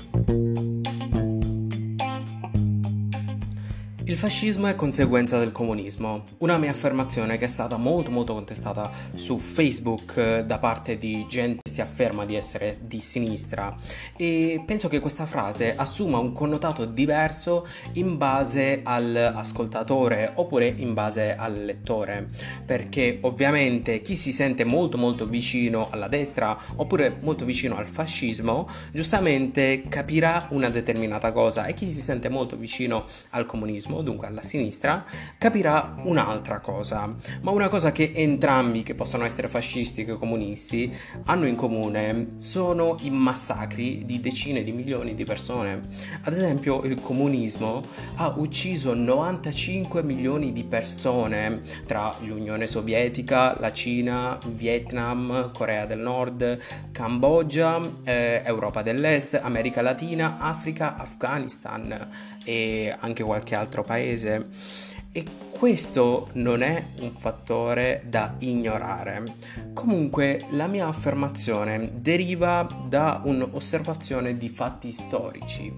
Thank you. Il fascismo è conseguenza del comunismo, una mia affermazione che è stata molto molto contestata su Facebook eh, da parte di gente che si afferma di essere di sinistra. E penso che questa frase assuma un connotato diverso in base all'ascoltatore oppure in base al lettore, perché ovviamente chi si sente molto molto vicino alla destra oppure molto vicino al fascismo giustamente capirà una determinata cosa. E chi si sente molto vicino al comunismo dunque alla sinistra, capirà un'altra cosa, ma una cosa che entrambi, che possono essere fascisti che comunisti, hanno in comune sono i massacri di decine di milioni di persone. Ad esempio il comunismo ha ucciso 95 milioni di persone tra l'Unione Sovietica, la Cina, Vietnam, Corea del Nord, Cambogia, eh, Europa dell'Est, America Latina, Africa, Afghanistan e anche qualche altro paese. E questo non è un fattore da ignorare. Comunque la mia affermazione deriva da un'osservazione di fatti storici.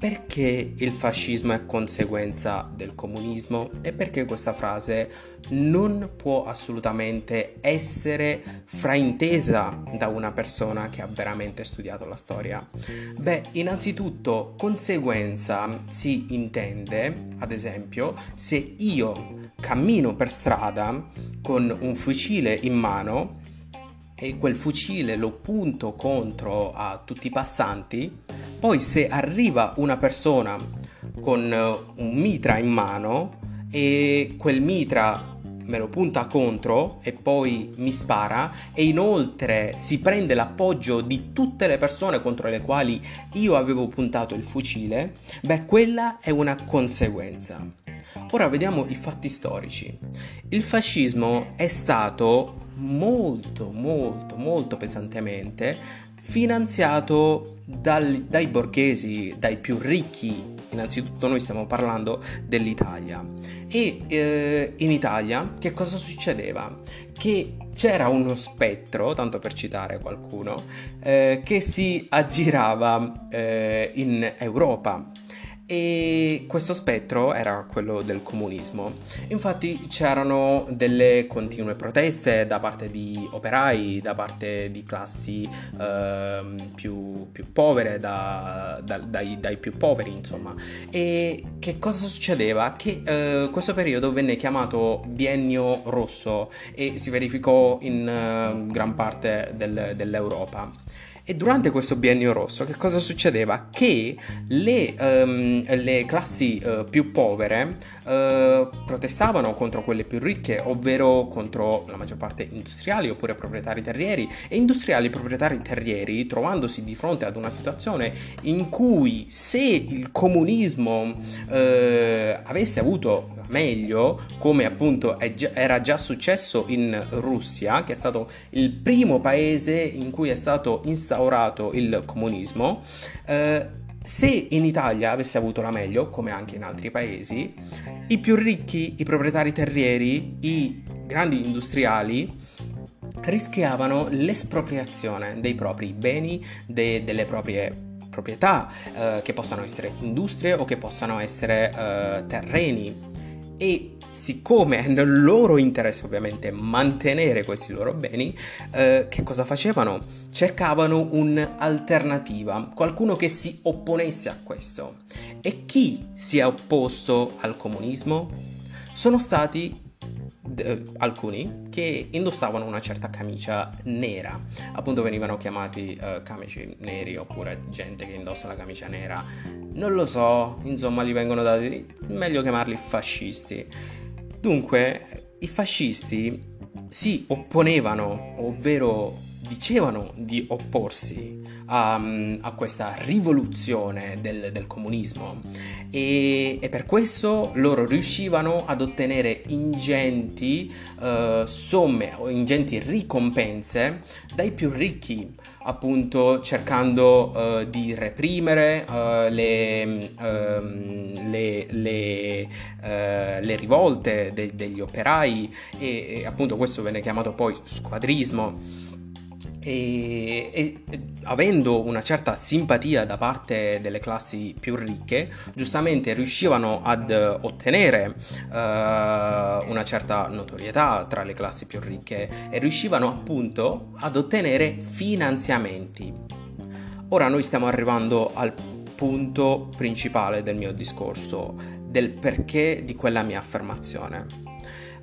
Perché il fascismo è conseguenza del comunismo e perché questa frase non può assolutamente essere fraintesa da una persona che ha veramente studiato la storia? Beh, innanzitutto conseguenza si intende, ad esempio, se io cammino per strada con un fucile in mano e quel fucile lo punto contro a tutti i passanti, poi se arriva una persona con eh, un mitra in mano e quel mitra me lo punta contro e poi mi spara e inoltre si prende l'appoggio di tutte le persone contro le quali io avevo puntato il fucile, beh quella è una conseguenza. Ora vediamo i fatti storici. Il fascismo è stato molto, molto, molto pesantemente finanziato dal, dai borghesi, dai più ricchi. Innanzitutto noi stiamo parlando dell'Italia. E eh, in Italia che cosa succedeva? Che c'era uno spettro, tanto per citare qualcuno, eh, che si aggirava eh, in Europa e questo spettro era quello del comunismo. Infatti c'erano delle continue proteste da parte di operai, da parte di classi eh, più, più, povere, da, da, dai, dai, più poveri insomma. E che cosa succedeva? Che eh, questo periodo venne chiamato biennio rosso e si verificò in eh, gran parte del, dell'Europa. E durante questo biennio rosso che cosa succedeva? Che le, um, le classi uh, più povere uh, protestavano contro quelle più ricche, ovvero contro la maggior parte industriali oppure proprietari terrieri e industriali proprietari terrieri trovandosi di fronte ad una situazione in cui se il comunismo uh, avesse avuto meglio, come appunto già, era già successo in Russia, che è stato il primo paese in cui è stato instaurato il comunismo, eh, se in Italia avesse avuto la meglio, come anche in altri paesi, i più ricchi, i proprietari terrieri, i grandi industriali rischiavano l'espropriazione dei propri beni, de- delle proprie proprietà, eh, che possano essere industrie o che possano essere eh, terreni e siccome è nel loro interesse ovviamente mantenere questi loro beni, eh, che cosa facevano? Cercavano un'alternativa, qualcuno che si opponesse a questo. E chi si è opposto al comunismo? Sono stati d- alcuni che indossavano una certa camicia nera, appunto venivano chiamati uh, camici neri oppure gente che indossa la camicia nera. Non lo so, insomma, gli vengono dati meglio chiamarli fascisti. Dunque, i fascisti si opponevano, ovvero dicevano di opporsi a, a questa rivoluzione del, del comunismo. E, e, per questo loro riuscivano ad ottenere ingenti uh, somme o ingenti ricompense dai più ricchi appunto cercando uh, di reprimere uh, le, uh, le, le, le, rivolte de- degli operai e, e appunto questo venne chiamato poi squadrismo e, e, avendo una certa simpatia da parte delle classi più ricche, giustamente riuscivano ad ottenere uh, una certa notorietà tra le classi più ricche e riuscivano appunto ad ottenere finanziamenti. Ora noi stiamo arrivando al punto principale del mio discorso, del perché di quella mia affermazione.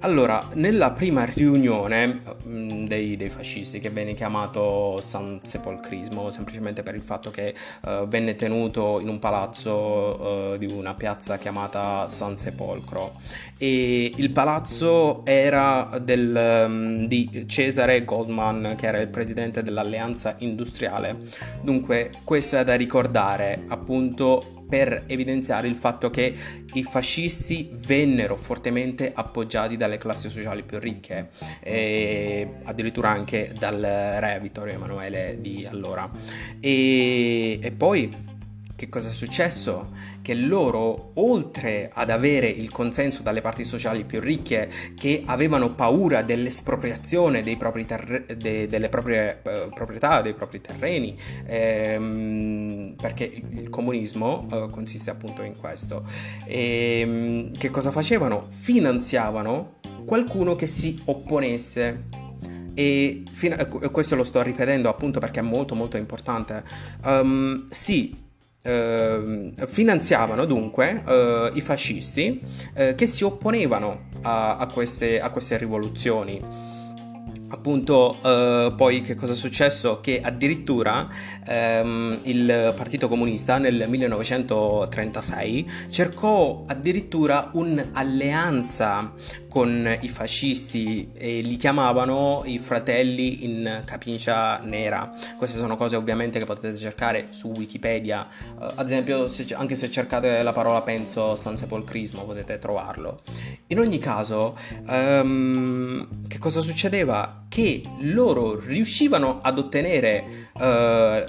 Allora, nella prima riunione mm, dei, dei, fascisti, che venne chiamato San Sepolcrismo, semplicemente per il fatto che uh, venne tenuto in un palazzo uh, di una piazza chiamata San Sepolcro, e il palazzo era del, um, di Cesare Goldman, che era il presidente dell'alleanza industriale. Dunque, questo è da ricordare appunto per evidenziare il fatto che i fascisti vennero fortemente appoggiati dalle classi sociali più ricche e addirittura anche dal re Vittorio Emanuele di allora. E, e poi che cosa è successo? Che loro, oltre ad avere il consenso dalle parti sociali più ricche, che avevano paura dell'espropriazione terre- de- delle proprie eh, proprietà, dei propri terreni, ehm, perché il comunismo eh, consiste appunto in questo, e, ehm, che cosa facevano? Finanziavano qualcuno che si opponesse e fino, questo lo sto ripetendo appunto perché è molto molto importante. Um, sì, Uh, finanziavano dunque uh, i fascisti uh, che si opponevano a, a, queste, a queste rivoluzioni appunto uh, poi che cosa è successo? Che addirittura um, il Partito Comunista nel 1936 cercò addirittura un'alleanza con i fascisti e li chiamavano i fratelli in camicia nera. Queste sono cose ovviamente che potete cercare su Wikipedia, uh, ad esempio se, anche se cercate la parola penso San Sepolcrismo potete trovarlo. In ogni caso, um, che cosa succedeva? Che loro riuscivano ad ottenere uh,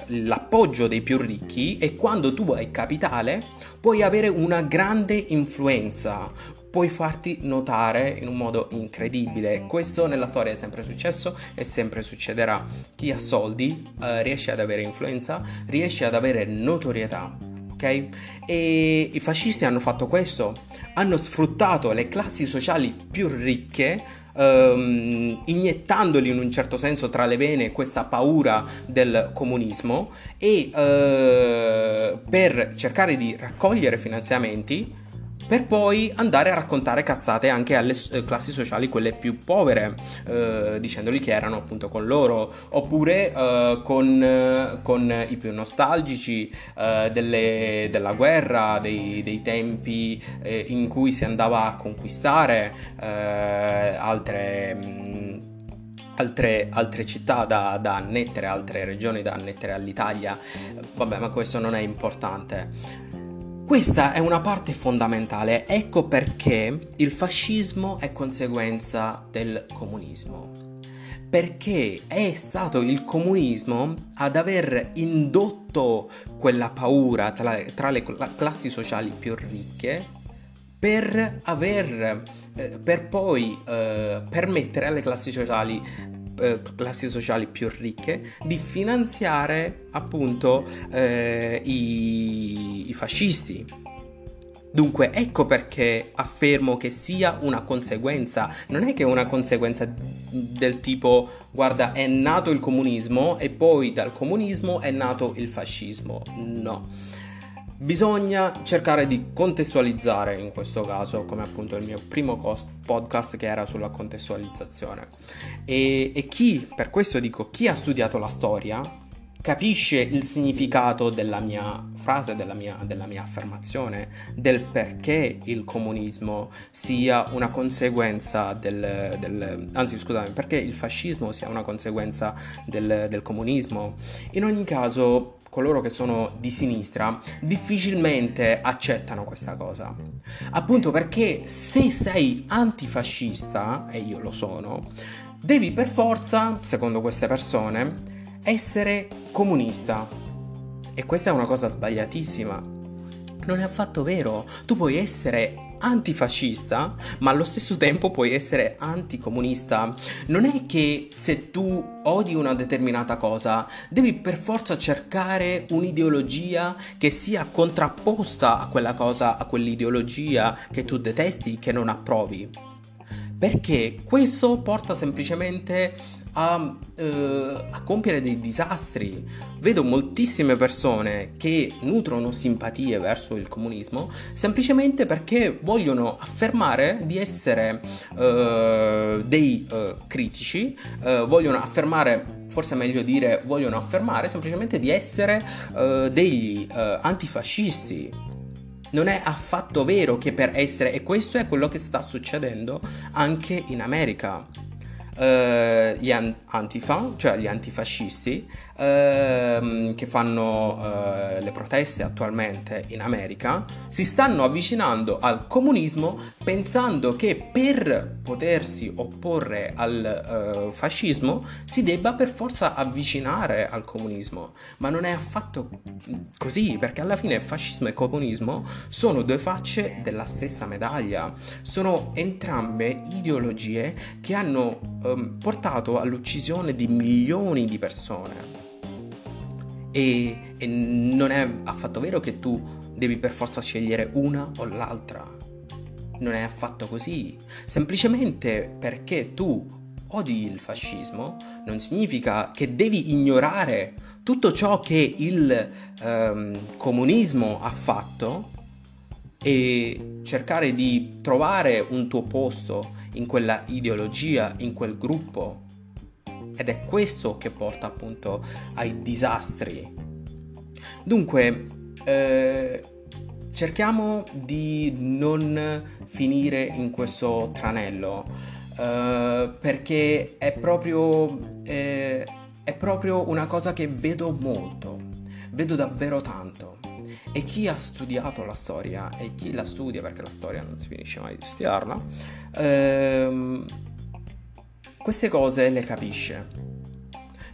l'appoggio dei più ricchi e quando tu hai capitale puoi avere una grande influenza, puoi farti notare in un modo incredibile. Questo nella storia è sempre successo e sempre succederà. Chi ha soldi uh, riesce ad avere influenza, riesce ad avere notorietà. Ok? E i fascisti hanno fatto questo, hanno sfruttato le classi sociali più ricche um, iniettandoli in un certo senso tra le vene questa paura del comunismo e uh, per cercare di raccogliere finanziamenti per poi andare a raccontare cazzate anche alle eh, classi sociali, quelle più povere, eh, dicendogli che erano appunto con loro, oppure eh, con, con, i più nostalgici eh, delle, della guerra, dei, dei tempi eh, in cui si andava a conquistare eh, altre... Mh, mm, Altre, altre, città da, da, annettere, altre regioni da annettere all'Italia, vabbè, ma questo non è importante. Questa è una parte fondamentale, ecco perché il fascismo è conseguenza del comunismo. Perché è stato il comunismo ad aver indotto quella paura tra, tra le classi sociali più ricche per, aver, eh, per poi eh, permettere alle classi sociali eh, classi sociali più ricche di finanziare appunto eh, i, i fascisti. Dunque, ecco perché affermo che sia una conseguenza, non è che è una conseguenza del tipo, guarda, è nato il comunismo e poi dal comunismo è nato il fascismo. No Bisogna cercare di contestualizzare in questo caso, come appunto il mio primo podcast che era sulla contestualizzazione. E, e chi, per questo dico, chi ha studiato la storia capisce il significato della mia frase, della mia, della mia, affermazione, del perché il comunismo sia una conseguenza del, del anzi scusate, perché il fascismo sia una conseguenza del, del comunismo. In ogni caso coloro che sono di sinistra difficilmente accettano questa cosa. Appunto perché se sei antifascista, e io lo sono, devi per forza, secondo queste persone, essere comunista. E questa è una cosa sbagliatissima. Non è affatto vero. Tu puoi essere antifascista, ma allo stesso tempo puoi essere anticomunista. Non è che se tu odi una determinata cosa, devi per forza cercare un'ideologia che sia contrapposta a quella cosa, a quell'ideologia che tu detesti, che non approvi. Perché questo porta semplicemente a, eh, a, compiere dei disastri. Vedo moltissime persone che nutrono simpatie verso il comunismo semplicemente perché vogliono affermare di essere eh, dei eh, critici, eh, vogliono affermare, forse è meglio dire, vogliono affermare semplicemente di essere eh, degli eh, antifascisti. Non è affatto vero che per essere, e questo è quello che sta succedendo anche in America gli antifa, cioè gli antifascisti, ehm, che fanno eh, le proteste attualmente in America, si stanno avvicinando al comunismo pensando che per potersi opporre al eh, fascismo si debba per forza avvicinare al comunismo. Ma non è affatto così, perché alla fine fascismo e comunismo sono due facce della stessa medaglia, sono entrambe ideologie che hanno ehm, portato all'uccisione di milioni di persone. E, e non è affatto vero che tu devi per forza scegliere una o l'altra. Non è affatto così. Semplicemente perché tu odi il fascismo non significa che devi ignorare tutto ciò che il um, comunismo ha fatto e cercare di trovare un tuo posto in quella ideologia, in quel gruppo. Ed è questo che porta appunto ai disastri. Dunque, eh, cerchiamo di non finire in questo tranello, eh, perché è proprio, eh, è proprio una cosa che vedo molto, vedo davvero tanto. E chi ha studiato la storia e chi la studia, perché la storia non si finisce mai di studiarla, ehm, queste cose le capisce.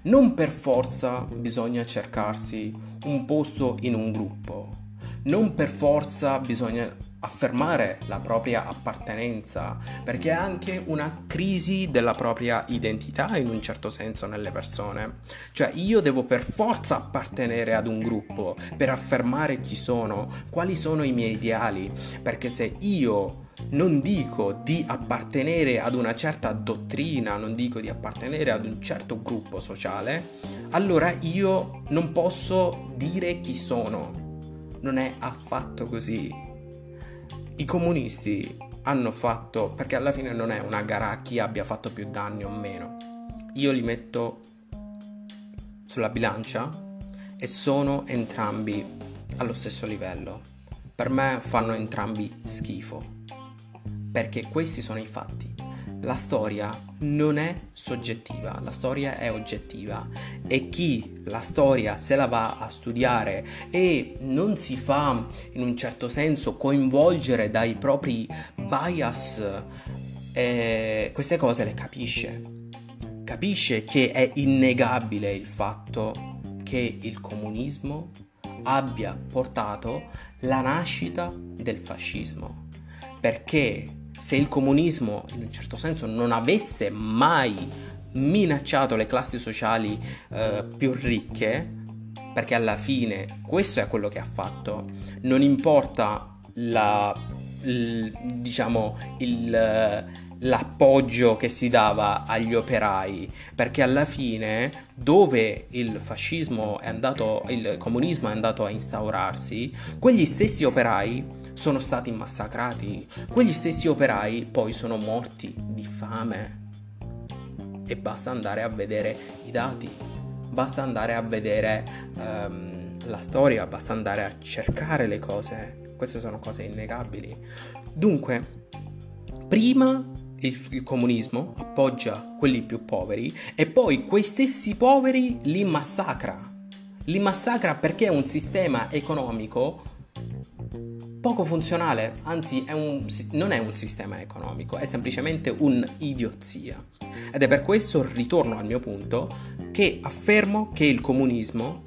Non per forza bisogna cercarsi un posto in un gruppo, non per forza bisogna affermare la propria appartenenza, perché è anche una crisi della propria identità in un certo senso nelle persone. Cioè io devo per forza appartenere ad un gruppo per affermare chi sono, quali sono i miei ideali, perché se io non dico di appartenere ad una certa dottrina, non dico di appartenere ad un certo gruppo sociale, allora io non posso dire chi sono. Non è affatto così i comunisti hanno fatto, perché alla fine non è una gara a chi abbia fatto più danni o meno, io li metto sulla bilancia e sono entrambi allo stesso livello. Per me fanno entrambi schifo, perché questi sono i fatti la storia non è soggettiva, la storia è oggettiva e chi la storia se la va a studiare e non si fa in un certo senso coinvolgere dai propri bias, eh, queste cose le capisce. Capisce che è innegabile il fatto che il comunismo abbia portato la nascita del fascismo. Perché se il comunismo in un certo senso non avesse mai minacciato le classi sociali eh, più ricche, perché alla fine questo è quello che ha fatto, non importa la, il, diciamo, il, l'appoggio che si dava agli operai, perché alla fine dove il fascismo è andato, il comunismo è andato a instaurarsi, quegli stessi operai sono stati massacrati, quegli stessi operai poi sono morti di fame. E basta andare a vedere i dati, basta andare a vedere um, la storia, basta andare a cercare le cose. Queste sono cose innegabili. Dunque, prima il, il, comunismo appoggia quelli più poveri e poi quei stessi poveri li massacra. Li massacra perché è un sistema economico poco funzionale, anzi è un, non è un sistema economico, è semplicemente un'idiozia. Ed è per questo, ritorno al mio punto, che affermo che il comunismo,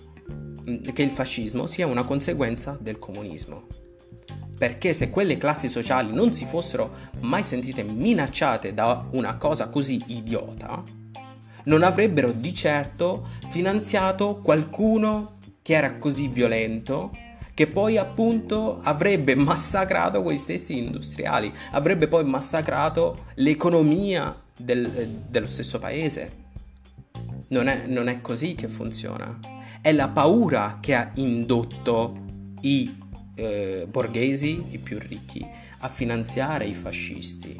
che il fascismo sia una conseguenza del comunismo. perché se quelle classi sociali non si fossero mai sentite minacciate da una cosa così idiota, non avrebbero di certo finanziato qualcuno che era così violento che poi appunto avrebbe massacrato quei stessi industriali, avrebbe poi massacrato l'economia del, eh, dello stesso paese. Non è, non è, così che funziona. È la paura che ha indotto i eh, borghesi, i più ricchi, a finanziare i fascisti.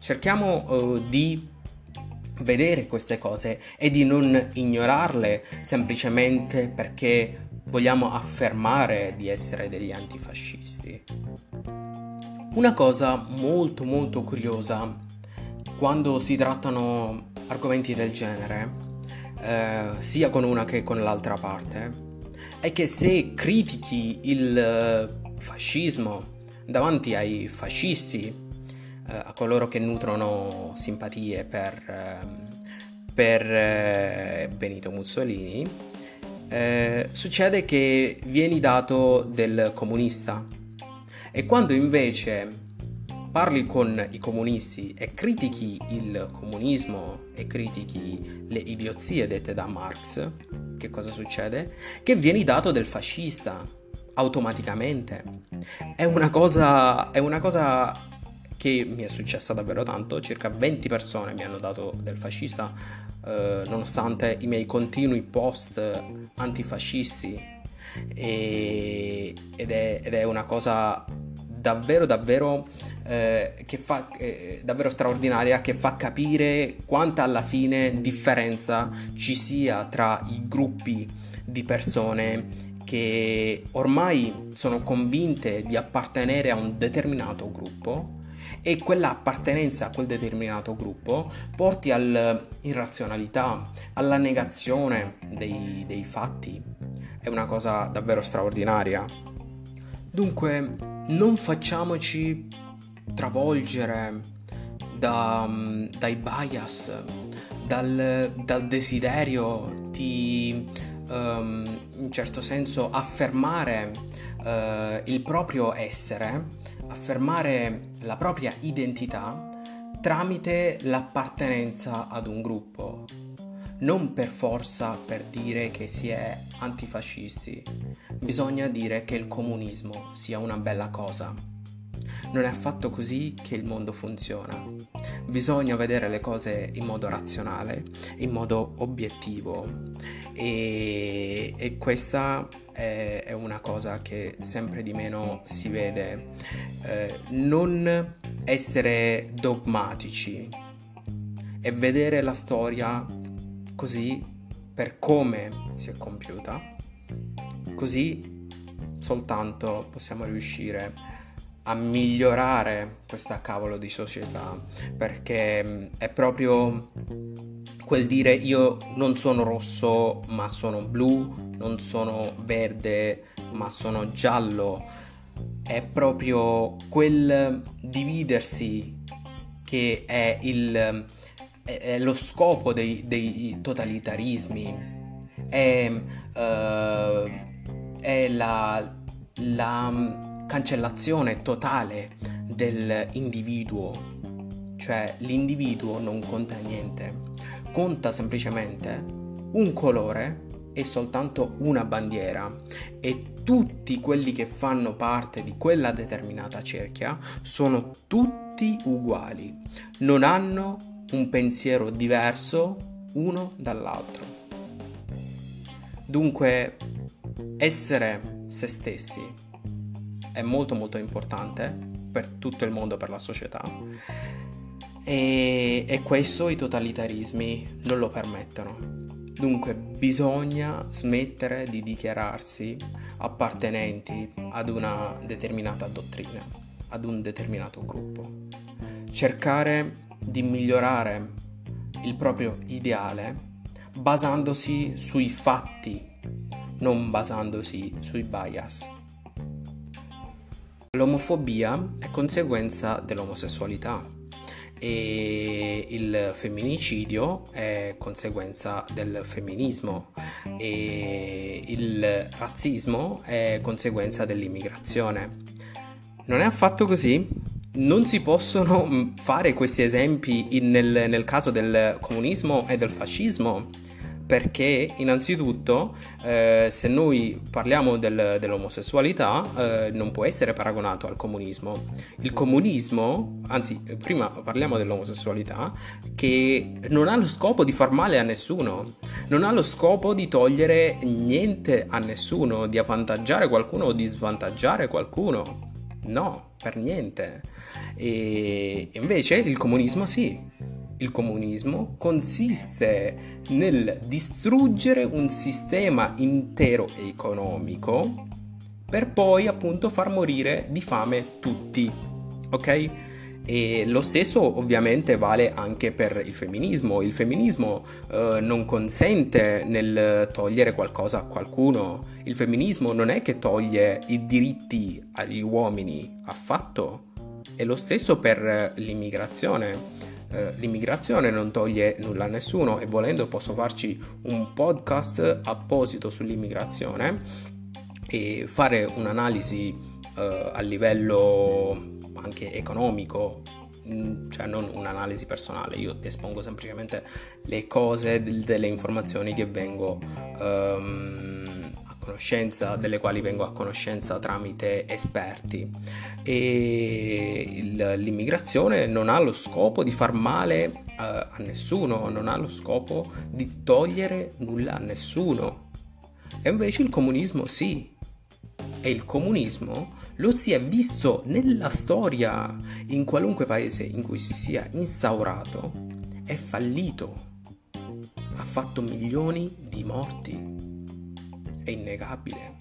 Cerchiamo eh, di vedere queste cose e di non ignorarle semplicemente perché vogliamo affermare di essere degli antifascisti. Una cosa molto molto curiosa quando si trattano argomenti del genere, eh, sia con una che con l'altra parte, è che se critichi il fascismo davanti ai fascisti, eh, a coloro che nutrono simpatie per, ehm, per eh, Benito Mussolini, eh, succede che vieni dato del comunista e quando invece parli con i comunisti e critichi il comunismo e critichi le idiozie dette da Marx, che cosa succede? Che vieni dato del fascista automaticamente. È una cosa, è una cosa che mi è successa davvero tanto, circa 20 persone mi hanno dato del fascista, eh, nonostante i miei continui post antifascisti, e, ed, è, ed, è, una cosa davvero davvero eh, che fa eh, davvero straordinaria che fa capire quanta alla fine differenza ci sia tra i gruppi di persone che ormai sono convinte di appartenere a un determinato gruppo e quella appartenenza a quel determinato gruppo porti all'irrazionalità, alla negazione dei, dei fatti. È una cosa davvero straordinaria. Dunque, non facciamoci travolgere da, dai bias, dal, dal desiderio di um, in certo senso affermare uh, il proprio essere affermare la propria identità tramite l'appartenenza ad un gruppo, non per forza per dire che si è antifascisti, bisogna dire che il comunismo sia una bella cosa. Non è affatto così che il mondo funziona. Bisogna vedere le cose in modo razionale, in modo obiettivo e, e questa è, è, una cosa che sempre di meno si vede. Eh, non essere dogmatici e vedere la storia così per come si è compiuta, così soltanto possiamo riuscire a migliorare questa cavolo di società perché mm, è proprio quel dire io non sono rosso ma sono blu, non sono verde ma sono giallo, è proprio quel dividersi che è, il, è lo scopo dei, dei totalitarismi, è, uh, è la, la cancellazione totale dell'individuo, cioè l'individuo non conta niente, conta semplicemente un colore e soltanto una bandiera. E tutti quelli che fanno parte di quella determinata cerchia sono tutti uguali, non hanno un pensiero diverso uno dall'altro. Dunque, essere se stessi è molto molto importante per tutto il mondo, per la società. E, e questo i totalitarismi non lo permettono. Dunque bisogna smettere di dichiararsi appartenenti ad una determinata dottrina, ad un determinato gruppo. Cercare di migliorare il proprio ideale basandosi sui fatti, non basandosi sui bias. L'omofobia è conseguenza dell'omosessualità e il femminicidio è conseguenza del femminismo e il razzismo è conseguenza dell'immigrazione. non è affatto così. Non si possono fare questi esempi in, nel, nel caso del comunismo e del fascismo perché innanzitutto eh, se noi parliamo del, dell'omosessualità eh, non può essere paragonato al comunismo. Il comunismo, anzi prima parliamo dell'omosessualità, che non ha lo scopo di far male a nessuno, non ha lo scopo di togliere niente a nessuno, di avvantaggiare qualcuno o di svantaggiare qualcuno. No, per niente. E invece il comunismo sì il comunismo consiste nel distruggere un sistema intero economico per poi appunto far morire di fame tutti, ok? E lo stesso ovviamente vale anche per il femminismo. Il femminismo eh, non consente nel togliere qualcosa a qualcuno. Il femminismo non è che toglie i diritti agli uomini affatto. È lo stesso per l'immigrazione eh, l'immigrazione non toglie nulla a nessuno e volendo posso farci un podcast apposito sull'immigrazione e fare un'analisi eh, a livello anche economico mm, cioè non un'analisi personale, io espongo semplicemente le cose, delle informazioni che vengo um, conoscenza, delle quali vengo a conoscenza tramite esperti. E il, l'immigrazione non ha lo scopo di far male eh, a nessuno, non ha lo scopo di togliere nulla a nessuno. E invece il comunismo sì. E il comunismo lo si è visto nella storia, in qualunque paese in cui si sia instaurato, è fallito. Ha fatto milioni di morti è innegabile.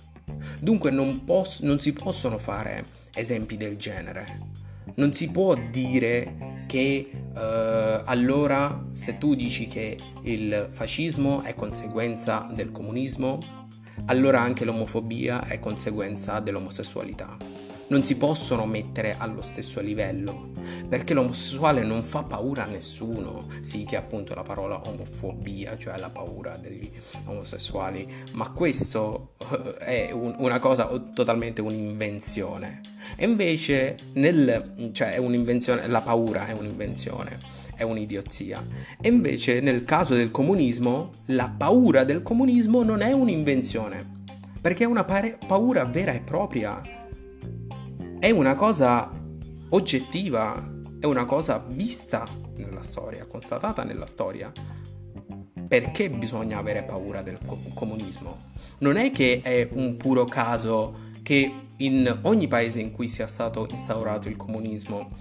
Dunque non, poss- non si possono fare esempi del genere. Non si può dire che uh, allora se tu dici che il fascismo è conseguenza del comunismo, allora anche l'omofobia è conseguenza dell'omosessualità non si possono mettere allo stesso livello, perché l'omosessuale non fa paura a nessuno, sì che appunto la parola omofobia, cioè la paura degli omosessuali, ma questo eh, è un, una cosa totalmente un'invenzione. E invece nel, cioè è un'invenzione, la paura è un'invenzione è un'idiozia. E invece nel caso del comunismo, la paura del comunismo non è un'invenzione, perché è una paura vera e propria è una cosa oggettiva, è una cosa vista nella storia, constatata nella storia. Perché bisogna avere paura del comunismo? Non è che è un puro caso che in ogni paese in cui sia stato instaurato il comunismo,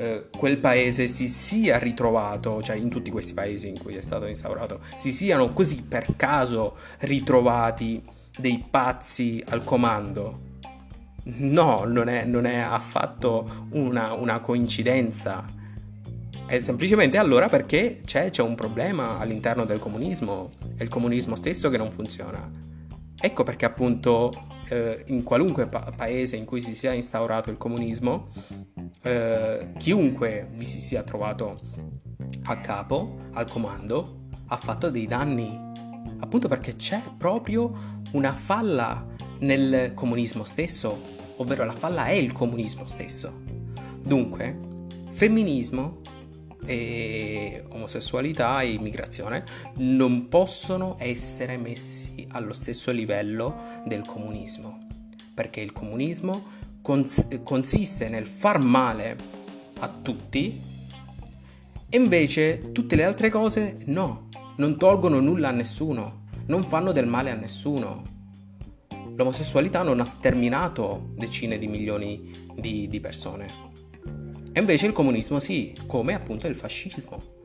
eh, quel paese si sia ritrovato, cioè in tutti questi paesi in cui è stato instaurato, si siano così per caso ritrovati dei pazzi al comando No, non è, non è affatto una, una, coincidenza. È semplicemente allora perché c'è, c'è un problema all'interno del comunismo. È il comunismo stesso che non funziona. Ecco perché appunto eh, in qualunque pa- paese in cui si sia instaurato il comunismo, eh, chiunque vi si sia trovato a capo, al comando, ha fatto dei danni. Appunto perché c'è proprio una falla nel comunismo stesso, ovvero la falla è il comunismo stesso. Dunque, femminismo e omosessualità e immigrazione non possono essere messi allo stesso livello del comunismo, perché il comunismo cons- consiste nel far male a tutti e invece tutte le altre cose no, non tolgono nulla a nessuno, non fanno del male a nessuno l'omosessualità non ha sterminato decine di milioni di, di persone. E invece il comunismo sì, come appunto il fascismo.